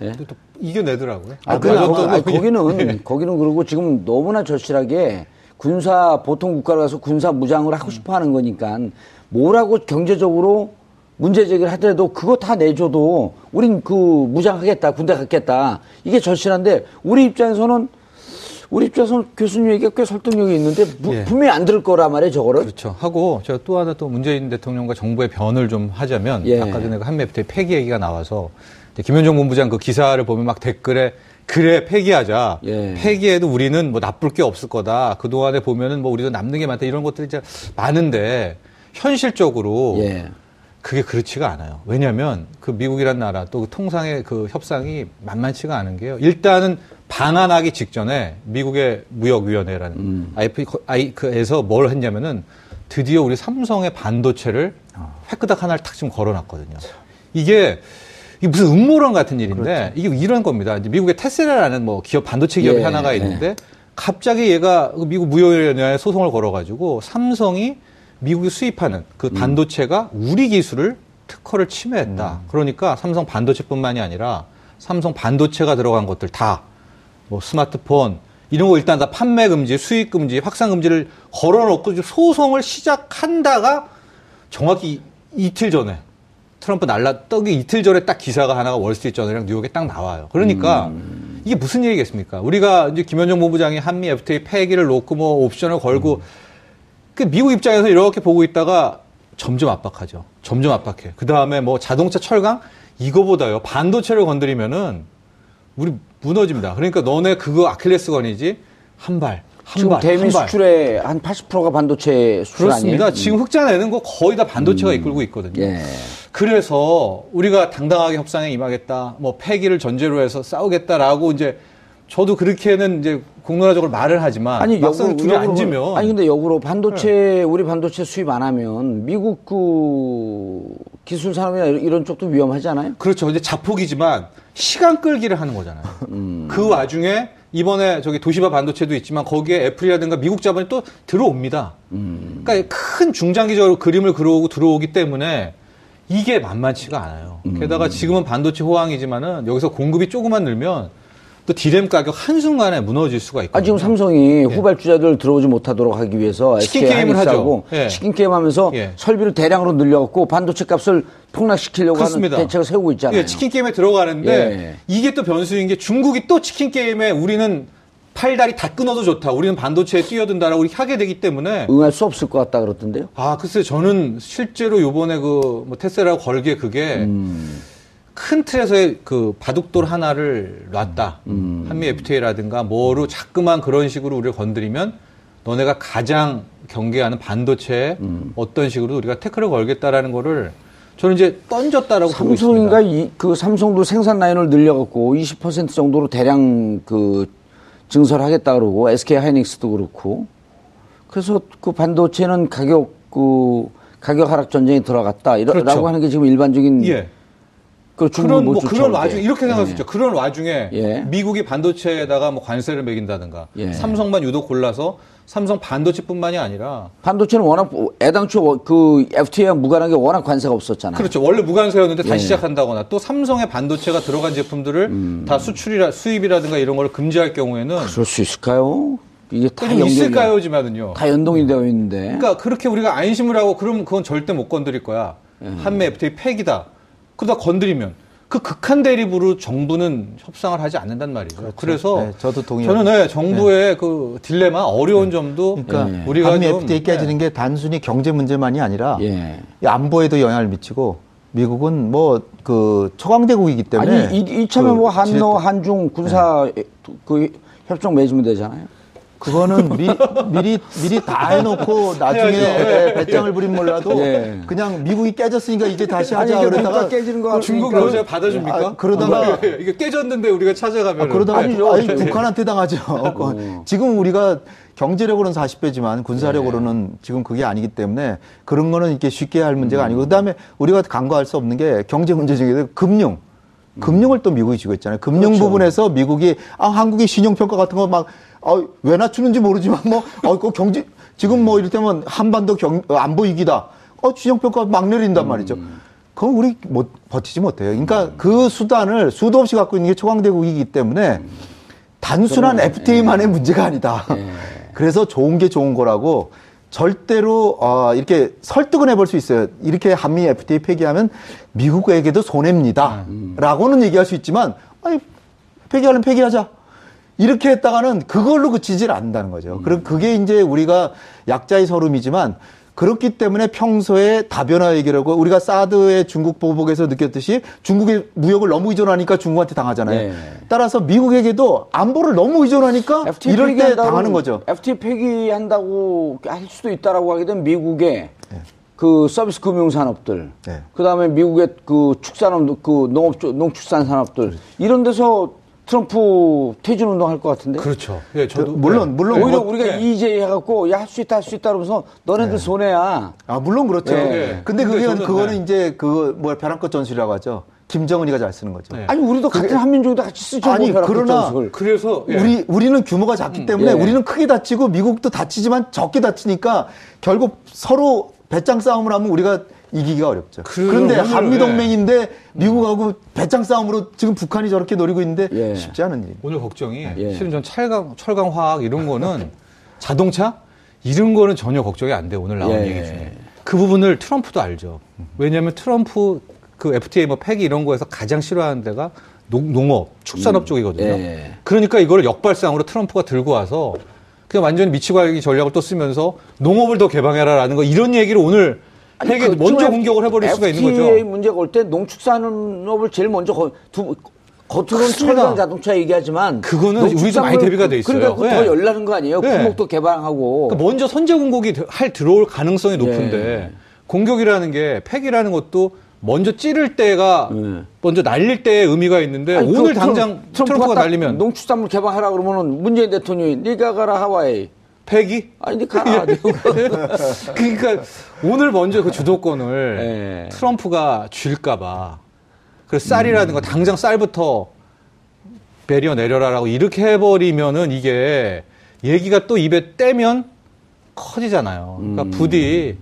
예? 또 이겨내더라고요. 아, 그, 그래요? 거, 아니, 거기는 거기는 그리고 지금 너무나 절실하게 군사 보통 국가로 가서 군사 무장을 하고 싶어 하는 거니까 뭐라고 경제적으로 문제 제기를 하더라도 그거 다 내줘도 우린 그 무장하겠다 군대 갖겠다 이게 절실한데 우리 입장에서는 우리 입장에서는 교수님 얘기가 꽤 설득력이 있는데 무- 예. 분명히 안 들을 거란 말이에요 저거를 그렇죠. 하고 제가 또 하나 또 문재인 대통령과 정부의 변을 좀 하자면 예. 아까 전에 그 FTA 폐기 얘기가 나와서 김현정 본부장 그 기사를 보면 막 댓글에 그래 폐기하자. 예. 폐기해도 우리는 뭐 나쁠 게 없을 거다. 그 동안에 보면은 뭐 우리도 남는 게 많다 이런 것들이 이제 많은데 현실적으로 예. 그게 그렇지가 않아요. 왜냐하면 그 미국이란 나라 또 그 통상의 그 협상이 만만치가 않은 게요. 일단은 방한하기 직전에 미국의 무역위원회라는 음. IP에서 뭘 했냐면은 드디어 우리 삼성의 반도체를 획끄닥 하나를 탁 지금 걸어놨거든요. 이게 이게 무슨 음모론 같은 일인데 이게 이런 겁니다. 이제 미국의 테슬라라는 뭐 기업 반도체 기업이 예, 하나가 예. 있는데 갑자기 얘가 그 미국 무역위원회에 소송을 걸어가지고 삼성이 미국이 수입하는 그 반도체가 우리 기술을 특허를 침해했다. 그러니까 삼성 반도체뿐만이 아니라 삼성 반도체가 들어간 것들 다 뭐 스마트폰 이런 거 일단 다 판매 금지, 수입 금지, 확산 금지를 걸어놓고 소송을 시작한다가 정확히 이- 이틀 전에 트럼프 날라 떡이 이틀 전에 딱 기사가 하나가 월스트리트저널이랑 뉴욕에 딱 나와요. 그러니까 이게 무슨 얘기겠습니까? 우리가 이제 김현정 본부장이 한미 FTA 폐기를 놓고 뭐 옵션을 걸고 그 미국 입장에서 이렇게 보고 있다가 점점 압박하죠. 점점 압박해. 그 다음에 뭐 자동차 철강 이거보다요 반도체를 건드리면은 우리 무너집니다. 그러니까 너네 그거 아킬레스건이지 한 발, 한 지금 발, 대미 한 발. 수출의 한 80%가 반도체 수출 그렇습니다. 아니에요? 지금 흑자 내는 거 거의 다 반도체가 이끌고 있거든요. 예. 그래서 우리가 당당하게 협상에 임하겠다, 뭐 폐기를 전제로 해서 싸우겠다라고 이제 저도 그렇게는 이제 공론화적으로 말을 하지만 아니 막상 역으로 둘이 앉으면 네. 아니 근데 역으로 반도체 우리 반도체 수입 안 하면 미국 그 기술 산업이나 이런- 쪽도 위험하지 않아요? 그렇죠. 이제 자폭이지만 시간 끌기를 하는 거잖아요. 음. 그 와중에 이번에 저기 도시바 반도체도 있지만 거기에 애플이라든가 미국 자본이 또 들어옵니다. 음. 그러니까 큰 중장기적으로 그림을 그려오고 들어오기 때문에 이게 만만치가 않아요. 음. 게다가 지금은 반도체 호황이지만은 여기서 공급이 조금만 늘면 또 디램 가격 한순간에 무너질 수가 있거든요. 아 지금 삼성이 후발주자들 들어오지 못하도록 하기 위해서 예. 치킨 게임을 하죠. 예. 치킨 게임 하면서 예. 설비를 대량으로 늘려갖고 반도체 값을 폭락시키려고 그렇습니다. 하는 대책을 세우고 있잖아요. 예, 치킨 게임에 들어가는데 예. 이게 또 변수인 게 중국이 또 치킨 게임에 우리는 팔다리 다 끊어도 좋다. 우리는 반도체에 뛰어든다라고 이렇게 하게 되기 때문에 응할 수 없을 것 같다 그렇던데요. 아 글쎄 저는 실제로 요번에 그 뭐 테슬라고 걸게 그게 음. 큰 틀에서의 그 바둑돌 하나를 놨다. 음. 한미 FTA라든가 뭐로 자꾸만 그런 식으로 우리를 건드리면 너네가 가장 경계하는 반도체에 음. 어떤 식으로 우리가 태클을 걸겠다라는 거를 저는 이제 던졌다라고 보고 있습니다. 삼성인가 이, 그 삼성도 생산 라인을 늘려갖고 20% 정도로 대량 그 증설하겠다 그러고 SK 하이닉스도 그렇고 그래서 그 반도체는 가격 그 가격 하락 전쟁에 들어갔다 이라고 그렇죠. 하는 게 지금 일반적인 예. 그 중국 그런 못뭐 그런 쫓아올 때. 와중 이렇게 생각할 수 예. 있죠. 그런 와중에 예. 미국이 반도체에다가 뭐 관세를 매긴다든가 예. 삼성만 유독 골라서 삼성 반도체뿐만이 아니라 반도체는 워낙 애당초 그 FTA와 무관하게 워낙 관세가 없었잖아요. 그렇죠. 원래 무관세였는데 다시 예. 음. 시작한다거나 또 삼성의 반도체가 들어간 제품들을 다 수출이라 수입이라든가 이런 걸 금지할 경우에는 그럴 수 있을까요? 이게 다 연동이 있을까요지만은요. 다 연동이 되어 있는데. 그러니까 그렇게 우리가 안심을 하고 그럼 그건 절대 못 건드릴 거야. 예. 한미 FTA 폐기다. 그러다 건드리면 그 극한 대립으로 정부는 협상을 하지 않는단 말이죠. 그래서 네, 저도 동의합니다. 저는 네, 정부의 그 딜레마 어려운 점도 그러니까 우리가 한미 좀 FTA 깨지는 네. 게 단순히 경제 문제만이 아니라 예. 이 안보에도 영향을 미치고 미국은 뭐 그 초강대국이기 때문에 아니 이, 이참에 그 뭐 한노 한중 군사 그 협정 맺으면 되잖아요. 그거는 미, 미리 미리 다 해놓고 나중에 해야죠. 배짱을 부리면 몰라도 예. 그냥 미국이 깨졌으니까 이제 다시 아니, 하자 이게 그러다가 깨지는 거 중국. 러시아 받아줍니까? 아, 그러다가- 아, 이게 깨졌는데 우리가 찾아가면 아, 그러다가 아니죠. 아니, 네. 북한한테 당하죠. 어. 지금 우리가 경제력으로는 40배지만 군사력으로는 네. 지금 그게 아니기 때문에 그런 거는 이렇게 쉽게 할 문제가 음. 아니고 그다음에 우리가 간과할 수 없는 게 경제 문제 중에 금융. 금융을 또 미국이 쥐고 있잖아요. 금융 그렇죠. 부분에서 미국이 아 한국의 신용평가 같은 거막 어, 왜 낮추는지 모르지만 뭐 어, 그 경제 지금 뭐 이를테면 한반도 경, 어, 안보 위기다. 어, 신용평가 막 내린단 말이죠. 그건 우리 못 버티지 못해요. 그러니까 그 수단을 수도 없이 갖고 있는 게 초강대국이기 때문에 단순한 FTA만의 문제가 아니다. 그래서 좋은 게 좋은 거라고 절대로 어, 이렇게 설득은 해볼 수 있어요. 이렇게 한미 FTA 폐기하면 미국에게도 손해입니다. 라고는 얘기할 수 있지만 아니 폐기하려면 폐기하자. 이렇게 했다가는 그걸로 그치질 않는다는 거죠. 그럼 그게 이제 우리가 약자의 서름이지만 그렇기 때문에 평소에 다변화 얘기라고 우리가 사드의 중국 보복에서 느꼈듯이 중국의 무역을 너무 의존하니까 중국한테 당하잖아요. 네. 따라서 미국에게도 안보를 너무 의존하니까 FTA 이럴 때 당하는 거죠. FTA 폐기한다고 할 수도 있다라고 하게 되면 미국의 네. 그 서비스 금융 산업들, 네. 그 다음에 미국의 그 축산업, 그 농업, 농축산 산업들 이런 데서 트럼프 퇴진 운동 할 것 같은데. 그렇죠. 예, 저도 그, 물론, 물론 오히려 뭐- 우리가 네. EJ 해갖고 야 할 수 있다 할 수 있다 그러면서 너네들 손해야. 아, 물론 그렇죠. 예. 근데 근데 그게 저는, 그거는 네. 이제 그 뭐 벼랑끝 전술이라고 하죠. 김정은이가 잘 쓰는 거죠. 네. 아니 우리도 같은 한민족도 같이 쓰죠. 아니, 뭐 벼락끝 그러나 전술. 그래서 예. 우리 우리는 규모가 작기 때문에 예. 우리는 크게 다치고 미국도 다치지만 적게 다치니까 결국 서로 배짱 싸움을 하면 우리가 이기기가 어렵죠. 그- 오늘, 한미 동맹인데 미국하고 배짱 싸움으로 지금 북한이 저렇게 노리고 있는데 예. 쉽지 않은 일입니다. 오늘 걱정이 예. 실은 전 철강, 철강 화학 이런 거는 자동차 이런 거는 전혀 걱정이 안 돼요. 오늘 나온 예. 얘기 중에. 그 부분을 트럼프도 알죠. 왜냐하면 트럼프 그 FTA 뭐 폐기 이런 거에서 가장 싫어하는 데가 농, 농업, 축산업 쪽이거든요. 예. 그러니까 이거를 역발상으로 트럼프가 들고 와서 그냥 완전히 미치광이 전략을 또 쓰면서 농업을 더 개방해라라는 거 이런 얘기를 오늘 아니, 핵에 그 먼저 공격을 해버릴 수가 있는 FTA 거죠. 문제가 올 때 농축산업을 제일 먼저 거, 두, 겉으로는. 철강 자동차 얘기하지만 그거는 우리도 많이 대비가 돼 있어요. 그러니까 그거 더 네. 열나는 거 아니에요? 네. 품목도 개발하고 그러니까 먼저 선제 공격이 들- 할 들어올 가능성이 높은데 예. 공격이라는 게 팩이라는 것도 먼저 찌를 때가 예. 먼저 날릴 때의 의미가 있는데 아니, 오늘 그 당장 트럼프가 딱 날리면 농축산물 개발하라 그러면은 문재인 대통령이 네가 가라 하와이 팩이 아니 네 가라. 그러니까 오늘 먼저 그 주도권을 예. 트럼프가 쥘까봐. 그 쌀이라는 거 당장 쌀부터 배려 내려라라고 이렇게 해버리면은 이게 얘기가 또 입에 떼면 커지잖아요. 그러니까 부디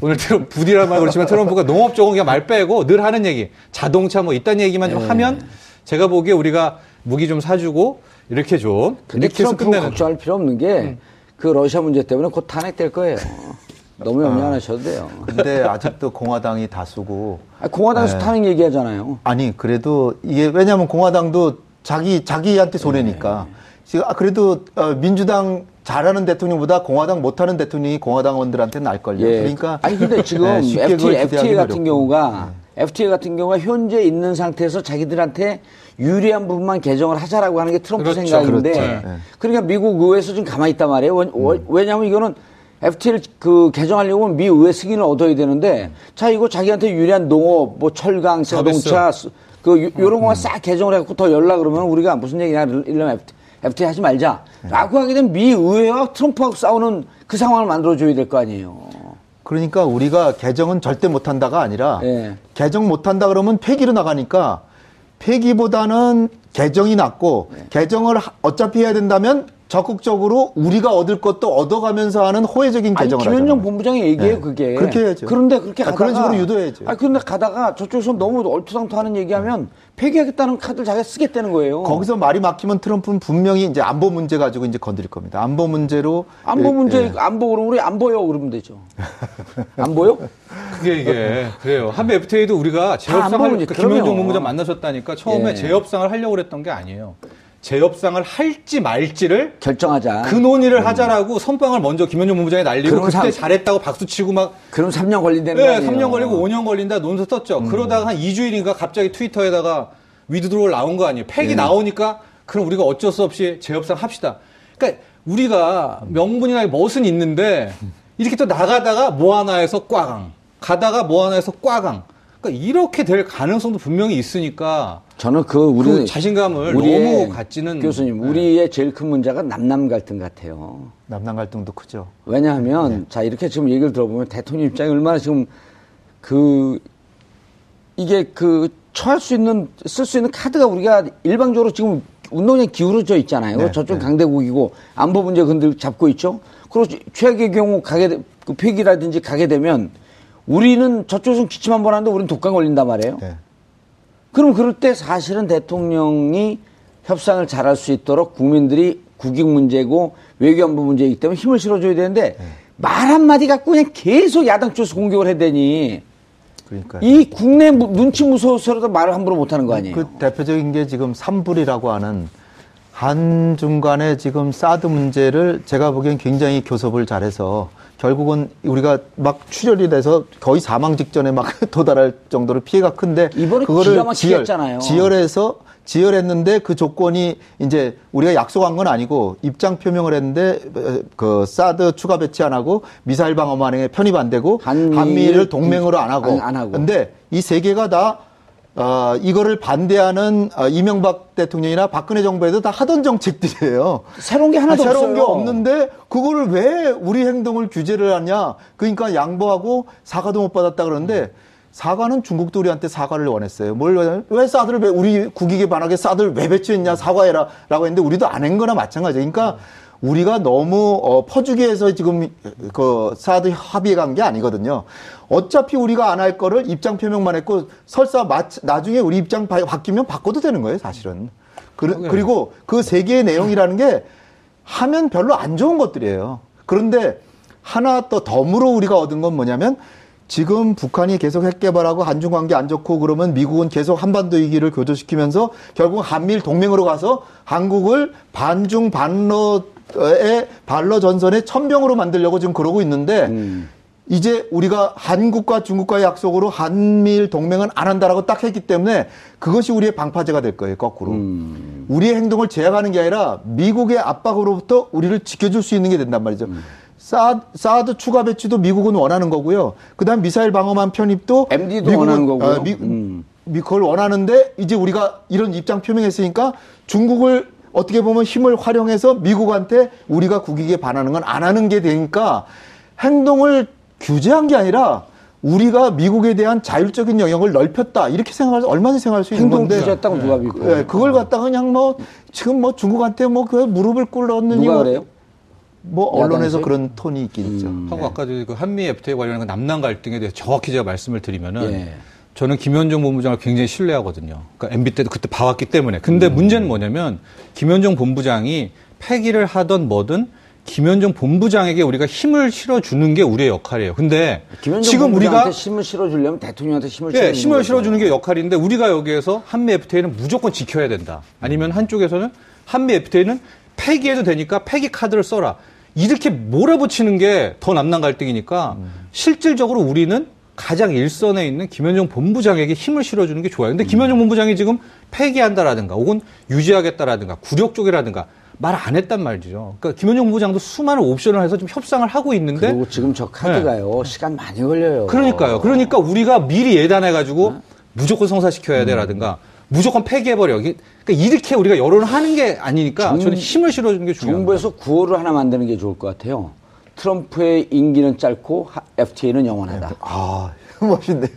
오늘 트럼, 부디란 말 그렇지만 트럼프가 농업 쪽은 그냥 말 빼고 늘 하는 얘기. 자동차 뭐 이딴 얘기만 좀 하면 제가 보기에 우리가 무기 좀 사주고 이렇게 좀 근데 이렇게 트럼프 걱정할 필요 없는 게 그 러시아 문제 때문에 곧 탄핵될 거예요. 너무 염려 안 하셔도 돼요. 근데 아직도 공화당이 다수고 아, 공화당에서 네. 탄핵 얘기하잖아요. 아니 그래도 이게 왜냐하면 공화당도 자기 자기한테 손해니까 지금 아, 그래도 어, 민주당 잘하는 대통령보다 공화당 못하는 대통령이 공화당원들한테는 날걸요. 예. 그러니까 아니 근데 지금 네, FTA, FTA 같은 어렵고. 경우가 FTA 같은 경우가 현재 있는 상태에서 자기들한테 유리한 부분만 개정을 하자라고 하는 게 트럼프 그렇죠. 생각인데 그렇죠. 네. 그러니까 미국 의회에서 지금 가만히 있단 말이에요. 왜- 음. 왜냐하면 이거는 FTA를 그 개정하려면 미 의회 승인을 얻어야 되는데 자 이거 자기한테 유리한 농업, 뭐 철강, 자동차 수- 그 요- 요런 음. 거만 싹 개정을 해갖고 더 열라 그러면 우리가 무슨 얘기냐 이러면 FTA 하지 말자. 네. 라고 하게 되면 미 의회와 트럼프하고 싸우는 그 상황을 만들어줘야 될 거 아니에요. 그러니까 우리가 개정은 절대 못한다가 아니라 예. 개정 못한다 그러면 폐기로 나가니까 폐기보다는 개정이 낫고 네. 개정을 하- 어차피 해야 된다면 적극적으로 우리가 얻을 것도 얻어가면서 하는 호혜적인 아니 개정을 김현정 하잖아요. 본부장이 얘기해요 네. 그게. 그렇게 해야죠. 그런데 그렇게 아, 가다가 그런 식으로 유도해야죠. 아 그런데 가다가 저쪽에서 너무 얼토당토하는 얘기하면 폐기하겠다는 카드를 자기가 쓰겠다는 거예요. 거기서 말이 막히면 트럼프는 분명히 이제 안보 문제 가지고 이제 건드릴 겁니다. 안보 문제로 안보 예, 문제 예. 안보 그러면 우리 안 보여 그러면 되죠. 안 보여? 그게 이게 그래요. 한미 FTA도 우리가 안 재협상을 그. 김현종 본부장 만나셨다니까 처음에 예. 재협상을 하려고 그랬던 게 아니에요. 재협상을 할지 말지를 결정하자. 그 논의를 하자라고 선빵을 먼저 김현종 본부장이 날리고 그때 사- 잘했다고 박수 치고 막 그럼 3년 걸린다는 거 네, 아니에요? 3년 걸리고 5년 걸린다 논서 썼죠. 그러다가 한 2주일인가 갑자기 트위터에다가 위드드로를 나온 거 아니에요. 팩이 나오니까 그럼 우리가 어쩔 수 없이 재협상 합시다. 그러니까 우리가 명분이나 멋은 있는데 이렇게 또 나가다가 뭐 하나 에서 꽝 가다가 뭐 하나 에서 꽝 그러니까 이렇게 될 가능성도 분명히 있으니까 저는 그 우리 그 자신감을 우리의 너무 갖지는 교수님 네. 우리의 제일 큰 문제가 남남 갈등 같아요. 남남 갈등도 크죠. 왜냐하면 네. 자 이렇게 지금 얘기를 들어보면 대통령 입장이 얼마나 지금 그 이게 그 처할 수 있는 쓸 수 있는 카드가 우리가 일방적으로 지금 운동에 기울어져 있잖아요. 네, 저쪽 네. 강대국이고 안보 문제 근들 잡고 있죠. 그리고 최악의 경우 가게 되- 그 폐기라든지 가게 되면 우리는 저쪽에서 기침 한 번 하는데 우리는 독감 걸린단 말이에요. 네. 그럼 그럴 때 사실은 대통령이 협상을 잘할 수 있도록 국민들이 국익 문제고 외교안보 문제이기 때문에 힘을 실어줘야 되는데 말 한마디 갖고 그냥 계속 야당 쪽에서 공격을 해대니 그러니까 이 국내 무- 눈치 무서워서라도 말을 함부로 못하는 거 아니에요. 그 대표적인 게 지금 삼불이라고 하는 한중 간의 지금 사드 문제를 제가 보기엔 굉장히 교섭을 잘해서 결국은 우리가 막 출혈이 돼서 거의 사망 직전에 막 도달할 정도로 피해가 큰데 그거를 지열. 지열해서 지열했는데 그 조건이 이제 우리가 약속한 건 아니고 입장 표명을 했는데 어, 그 사드 추가 배치 안 하고 미사일 방어 만행에 편입 안 되고 한미를 동맹으로 안 하고 안- 안 하고. 근데 이 세 개가 다 어, 이거를 반대하는 어, 이명박 대통령이나 박근혜 정부에도 다 하던 정책들이에요. 새로운 게 하나도 아, 새로운 없어요. 게 없는데 그거를 왜 우리 행동을 규제를 하냐? 그러니까 양보하고 사과도 못 받았다 그러는데 사과는 중국도 우리한테 사과를 원했어요. 뭘 왜, 왜 사드를 배- 우리 국익에 반하게 사드를 왜 배치했냐 사과해라 라고 했는데 우리도 안 한 거나 마찬가지예요. 그러니까 우리가 너무 어, 퍼주기 위해서 지금 그 사드 합의에 간게 아니거든요. 어차피 우리가 안 할 거를 입장 표명만 했고 설사 마, 나중에 우리 입장 바, 바뀌면 바꿔도 되는 거예요, 사실은. 그, 그리고 그 세 개의 내용이라는 게 하면 별로 안 좋은 것들이에요. 그런데 하나 또 덤으로 우리가 얻은 건 뭐냐면 지금 북한이 계속 핵 개발하고 한중 관계 안 좋고 그러면 미국은 계속 한반도 위기를 교조시키면서 결국 한미일 동맹으로 가서 한국을 반중 반러 의 반러 전선의 천병으로 만들려고 지금 그러고 있는데 이제 우리가 한국과 중국과의 약속으로 한미일 동맹은 안 한다라고 딱 했기 때문에 그것이 우리의 방파제가 될 거예요, 거꾸로. 음. 우리의 행동을 제약하는 게 아니라 미국의 압박으로부터 우리를 지켜줄 수 있는 게 된단 말이죠. 음. 사, 사드 추가 배치도 미국은 원하는 거고요. 그 다음 미사일 방어만 편입도 MD도 원하는 거고요. 어, 미, 음. 미, 그걸 원하는데 이제 우리가 이런 입장 표명했으니까 중국을 어떻게 보면 힘을 활용해서 미국한테 우리가 국익에 반하는 건 안 하는 게 되니까 행동을 규제한 게 아니라 우리가 미국에 대한 자율적인 영역을 넓혔다 이렇게 생각할 얼마든지 생각할 수 있는 행동 건데 규제했다고 누가 믿고? 예, 그걸 갖다가 그냥 뭐 지금 뭐 중국한테 뭐 그 무릎을 꿇었느니 누가 뭐, 그래요? 뭐 언론에서? 그런 톤이 있긴 있죠. 하고 아까 그 한미 FTA 관련한 그 남남 갈등에 대해서 정확히 제가 말씀을 드리면은 예. 저는 김현종 본부장을 굉장히 신뢰하거든요. 그러니까 MB 때도 그때 봐왔기 때문에. 근데 음. 문제는 뭐냐면 김현종 본부장이 폐기를 하던 뭐든 김현종 본부장에게 우리가 힘을 실어주는 게 우리의 역할이에요. 근데 지금 우리가 힘을 실어주려면 대통령한테 힘을 예, 실어주는 힘을 거죠. 실어주는 게 역할인데 우리가 여기에서 한미 FTA는 무조건 지켜야 된다. 아니면 한쪽에서는 한미 FTA는 폐기해도 되니까 폐기 카드를 써라. 이렇게 몰아붙이는 게 더 남남 갈등이니까 실질적으로 우리는 가장 일선에 있는 김현정 본부장에게 힘을 실어주는 게 좋아요. 근데 김현정 본부장이 지금 폐기한다라든가 혹은 유지하겠다라든가 굴욕 쪽이라든가 말 안 했단 말이죠. 그러니까 김현정 본부장도 수많은 옵션을 해서 좀 협상을 하고 있는데 그리고 지금 저 카드가요 시간 많이 걸려요. 그러니까요. 그러니까 우리가 미리 예단해 가지고 무조건 성사시켜야 돼라든가 무조건 폐기해버려. 그러니까 이렇게 우리가 여론을 하는 게 아니니까 정- 저는 힘을 실어주는 게 중요합니다. 정부에서 구호를 하나 만드는 게 좋을 것 같아요. 트럼프의 임기는 짧고 FTA는 영원하다. 아 멋있네요.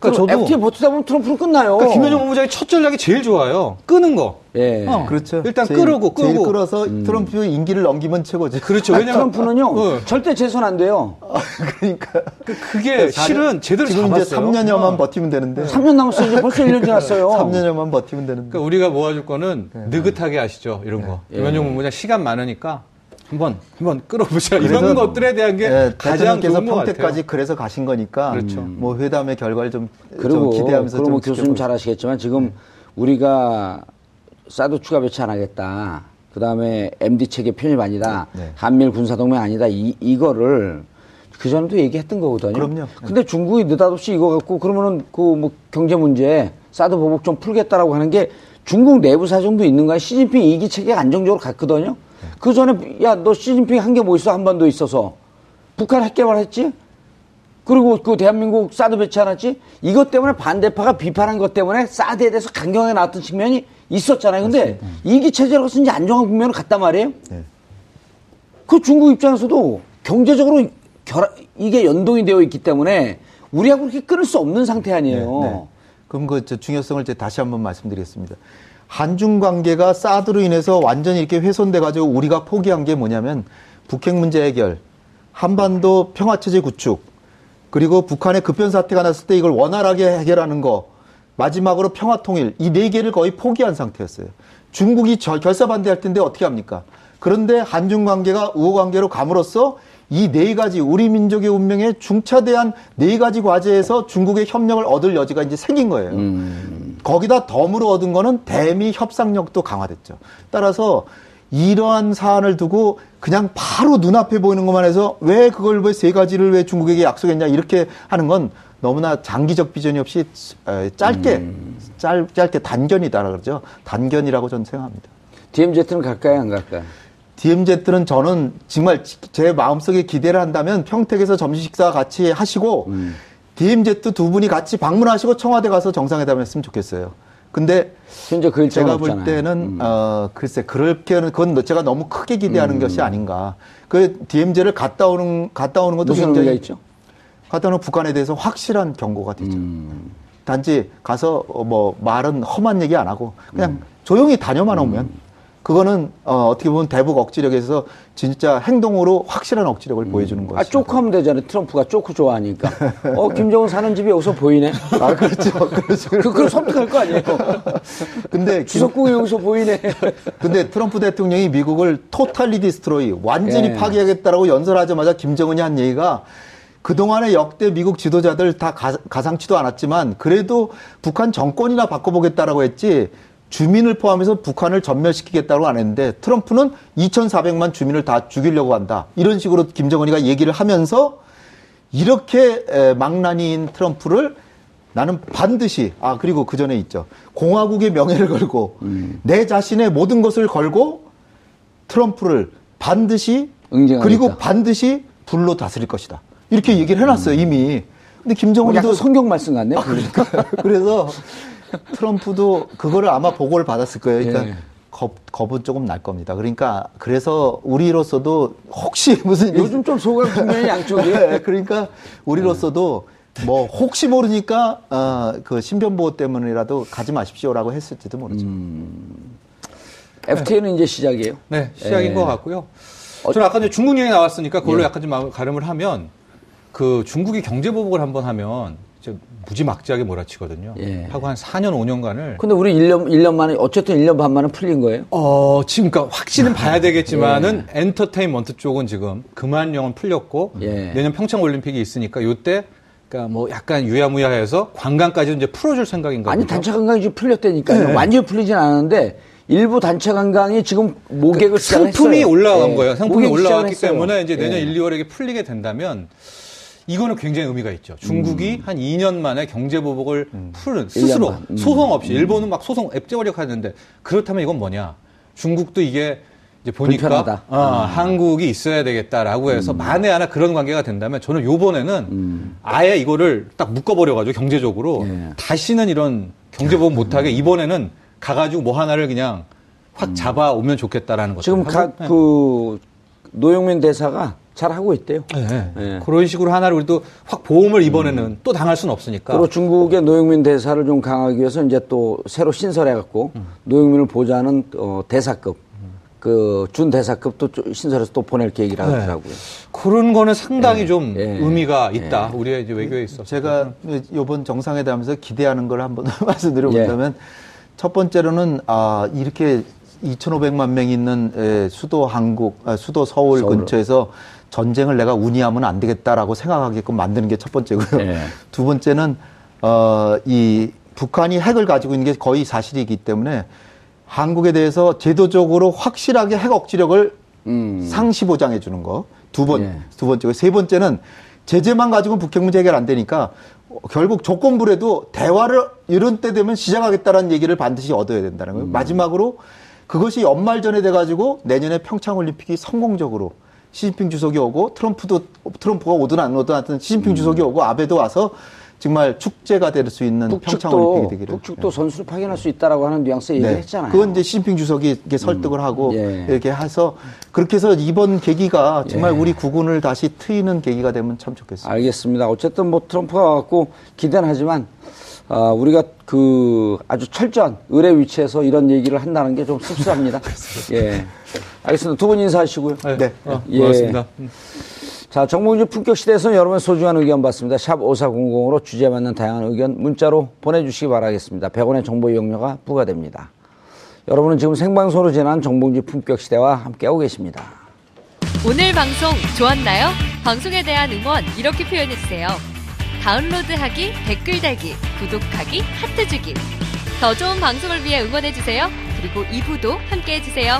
그러니까 저도- FTA 버티다 보면 트럼프는 끝나요. 그러니까 김현정 본부장이 첫 전략이 제일 좋아요. 끄는 거. 예. 어. 그렇죠. 일단 제일- 끄르고 제일 끄고. 끌어서 트럼프 임기를 넘기면 최고죠. 그렇죠. 아, 왜냐면 트럼프는요 어. 절대 재선 안 돼요. 그러니까 그- 그게 실은 제대로 지금 잡았어요. 이제 3년여만 버티면 되는데 3년 남았어요. 이제 벌써 1년 지났어요. 3년여만 버티면 되는데 그러니까 우리가 모아줄 거는 느긋하게 하시죠. 이런 거. 예. 김현정 본부장 시간 많으니까 한번 한번 끌어보자. 그래서, 이런 것들에 대한 게 예, 가장 대통령께서 좋은 것 같아요. 평택까지 그래서 가신 거니까 그렇죠. 뭐 회담의 결과를 좀, 그리고 좀 기대하면서 그리고 뭐좀 교수님 지켜보- 잘 아시겠지만 지금 우리가 사드 추가 배치 안 하겠다. 그 다음에 MD 체계 편입 아니다. 네. 한미일 군사동맹 아니다. 이, 이거를 그 전에도 얘기했던 거거든요. 그럼요. 근데 중국이 느닷없이 이거 갖고 그러면은 그 뭐 경제 문제 사드 보복 좀 풀겠다라고 하는 게 중국 내부 사정도 있는 거야. 시진핑 이기 체계가 안정적으로 갔거든요. 그 전에 야 너 시진핑 한 게 뭐 있어 한반도 있어서 북한 핵 개발했지? 그리고 그 대한민국 사드 배치해놨지? 이것 때문에 반대파가 비판한 것 때문에 사드에 대해서 강경하게 나왔던 측면이 있었잖아요. 근데 이기 체제로서 이제 안정한 국면으로 갔단 말이에요. 네. 그 중국 입장에서도 경제적으로 결 이게 연동이 되어 있기 때문에 우리하고 그렇게 끊을 수 없는 상태 아니에요. 네, 네. 그럼 그저 중요성을 이제 다시 한번 말씀드리겠습니다. 한중 관계가 사드로 인해서 완전히 이렇게 훼손돼 가지고 우리가 포기한 게 뭐냐면 북핵 문제 해결, 한반도 평화 체제 구축, 그리고 북한의 급변 사태가 났을 때 이걸 원활하게 해결하는 거, 마지막으로 평화 통일 이 네 개를 거의 포기한 상태였어요. 중국이 저- 결사 반대할 텐데 어떻게 합니까? 그런데 한중 관계가 우호 관계로 감으로써 이 네 가지 우리 민족의 운명에 중차대한 네 가지 과제에서 중국의 협력을 얻을 여지가 이제 생긴 거예요. 거기다 덤으로 얻은 거는 대미 협상력도 강화됐죠. 따라서 이러한 사안을 두고 그냥 바로 눈앞에 보이는 것만 해서 왜 그걸 왜 세 가지를 왜 중국에게 약속했냐 이렇게 하는 건 너무나 장기적 비전이 없이 에, 짧게 짧, 짧게 단견이다 그러죠. 단견이라고 저는 생각합니다. DMZ는 갈까요, 안 갈까요? DMZ는 저는 정말 제 마음속에 기대를 한다면 평택에서 점심 식사 같이 하시고 DMZ 두 분이 같이 방문하시고 청와대 가서 정상회담 했으면 좋겠어요. 근데 현재 그 제가 볼 없잖아요. 때는 음. 어 글쎄 그렇게는 그건 제가 너무 크게 기대하는 것이 아닌가. 그 DMZ를 갔다 오는 갔다 오는 것도 굉장히 있죠? 갔다 오는 북한에 대해서 확실한 경고가 되죠. 음. 단지 가서 어, 뭐 말은 험한 얘기 안 하고 그냥 음. 조용히 다녀만 오면 그거는 어, 어떻게 보면 대북 억지력에서 진짜 행동으로 확실한 억지력을 보여주는 거죠. 아, 쪼크 하면 되잖아요. 트럼프가 쪼크 좋아하니까. 어, 김정은 사는 집이 여기서 보이네. 아, 그렇죠. 그렇죠. 그, 그럼 섬뜩할 거 아니에요. 근데 김- 주석국이 여기서 보이네. 근데 트럼프 대통령이 미국을 토탈리 디스트로이 완전히 예. 파괴하겠다라고 연설하자마자 김정은이 한 얘기가 그동안의 역대 미국 지도자들 다 가, 가상치도 않았지만 그래도 북한 정권이나 바꿔보겠다라고 했지 주민을 포함해서 북한을 전멸시키겠다고 안 했는데 트럼프는 2,400만 주민을 다 죽이려고 한다. 이런 식으로 김정은이가 얘기를 하면서 이렇게 에, 망나니인 트럼프를 나는 반드시 아 그리고 그 전에 있죠 공화국의 명예를 걸고 음. 내 자신의 모든 것을 걸고 트럼프를 반드시 응징하겠다. 그리고 반드시 불로 다스릴 것이다 이렇게 얘기를 해놨어요 이미 근데 김정은도 약간 성경 말씀 같네요. 그래서 트럼프도 그거를 아마 보고를 받았을 거예요. 그러니까 예. 겁, 겁은 조금 날 겁니다. 그러니까 그래서 우리로서도 혹시 무슨 요즘 좀 소강 국면이 양쪽이. 예, 그러니까 우리로서도 뭐 혹시 모르니까 어, 그 신변 보호 때문이라도 가지 마십시오라고 했을지도 모르죠. FTA는 이제 시작이에요. 네, 시작인 예. 것 같고요. 저는 아까 이제 중국 얘기 나왔으니까 그걸로 약간 좀 가름을 하면 그 중국이 경제 보복을 한번 하면 무지막지하게 몰아치거든요. 예. 하고 한 4년 5년간을 근데 우리 1년, 1년 만에, 어쨌든 1년 반 만에 풀린 거예요? 어, 지금, 그러니까 확신은 봐야 되겠지만은 엔터테인먼트 쪽은 지금 그만령은 풀렸고 예. 내년 평창 올림픽이 있으니까 요때 그러니까 뭐 약간 유야무야해서 관광까지 이제 풀어줄 생각인가 아니, 보죠. 단체 관광이 지금 풀렸다니까요. 네. 완전히 풀리진 않았는데, 일부 단체 관광이 지금 모객을. 그 상품이 올라간 예. 거예요. 상품이 했어요. 때문에 이제 내년 예. 1, 2월에 풀리게 된다면 이거는 굉장히 의미가 있죠. 중국이 음. 한 2년 만에 경제 보복을 푸는 스스로 만. 음. 소송 없이 일본은 막 소송 앱제거력 하는데 그렇다면 이건 뭐냐? 중국도 이게 이제 보니까 불편하다. 음. 어, 한국이 있어야 되겠다라고 해서 만에 하나 그런 관계가 된다면 저는 요번에는 아예 이거를 딱 묶어버려가지고 경제적으로 음. 예. 다시는 이런 경제 보복 못하게 이번에는 가가지고 뭐 하나를 그냥 확 잡아오면 좋겠다라는 거죠. 음. 지금 각 그, 노영민 대사가 잘 하고 있대요. 네. 예. 그런 식으로 하나를 우리도 확 보험을 이번에는 또 당할 수는 없으니까. 그리고 중국의 노영민 대사를 좀 강하기 위해서 이제 또 새로 신설해갖고 음. 노영민을 보좌하는 어, 대사급, 그준 대사급도 좀 신설해서 또 보낼 계획이라고 네. 하더라고요. 그런 거는 상당히 좀 예. 의미가 있다. 우리의 이제 외교에 있어서. 제가 이번 정상회담에서 기대하는 걸 한번 말씀드려본다면 첫 번째로는 아 이렇게 2,500만 명 있는 에, 수도 한국, 아, 수도 서울, 서울. 근처에서 전쟁을 내가 운이하면 안 되겠다라고 생각하게끔 만드는 게 첫 번째고요. 예. 두 번째는 어, 이 북한이 핵을 가지고 있는 게 거의 사실이기 때문에 한국에 대해서 제도적으로 확실하게 핵 억지력을 상시 보장해 주는 거. 두 번, 예. 두 번째고 세 번째는 제재만 가지고 북핵 문제 해결 안 되니까 어, 결국 조건부라도 대화를 이런 때 되면 시작하겠다라는 얘기를 반드시 얻어야 된다는 거예요. 마지막으로 그것이 연말 전에 돼 가지고 내년에 평창 올림픽이 성공적으로 시진핑 주석이 오고 트럼프도 트럼프가 오든 안 오든 하여튼 시진핑 주석이 오고 아베도 와서 정말 축제가 될 수 있는 평창 올림픽이 되기를. 북측도 선수를 파견할 수 있다라고 하는 뉘앙스 했잖아요. 네. 그건 이제 시진핑 주석이 이렇게 설득을 하고 예. 이렇게 해서 그렇게 해서 이번 계기가 정말 예. 우리 국군을 다시 트이는 계기가 되면 참 좋겠습니다. 알겠습니다. 어쨌든 뭐 트럼프가 갖고 기대는 하지만 아, 우리가 그 아주 철저한 의뢰 위치에서 이런 얘기를 한다는 게 좀 씁쓸합니다. 예. 알겠습니다. 두 분 인사하시고요. 네. 어, 예. 고맙습니다. 자, 정봉주 품격 시대에서는 여러분의 소중한 의견 받습니다. 샵 5400으로 주제에 맞는 다양한 의견 문자로 보내주시기 바라겠습니다. 100원의 정보 이용료가 부과됩니다. 여러분은 지금 생방송으로 지난 정봉주 품격 시대와 함께하고 계십니다. 오늘 방송 좋았나요? 방송에 대한 응원 이렇게 표현해주세요. 다운로드하기, 댓글 달기, 구독하기, 하트 주기. 더 좋은 방송을 위해 응원해주세요. 그리고 2부도 함께 해주세요.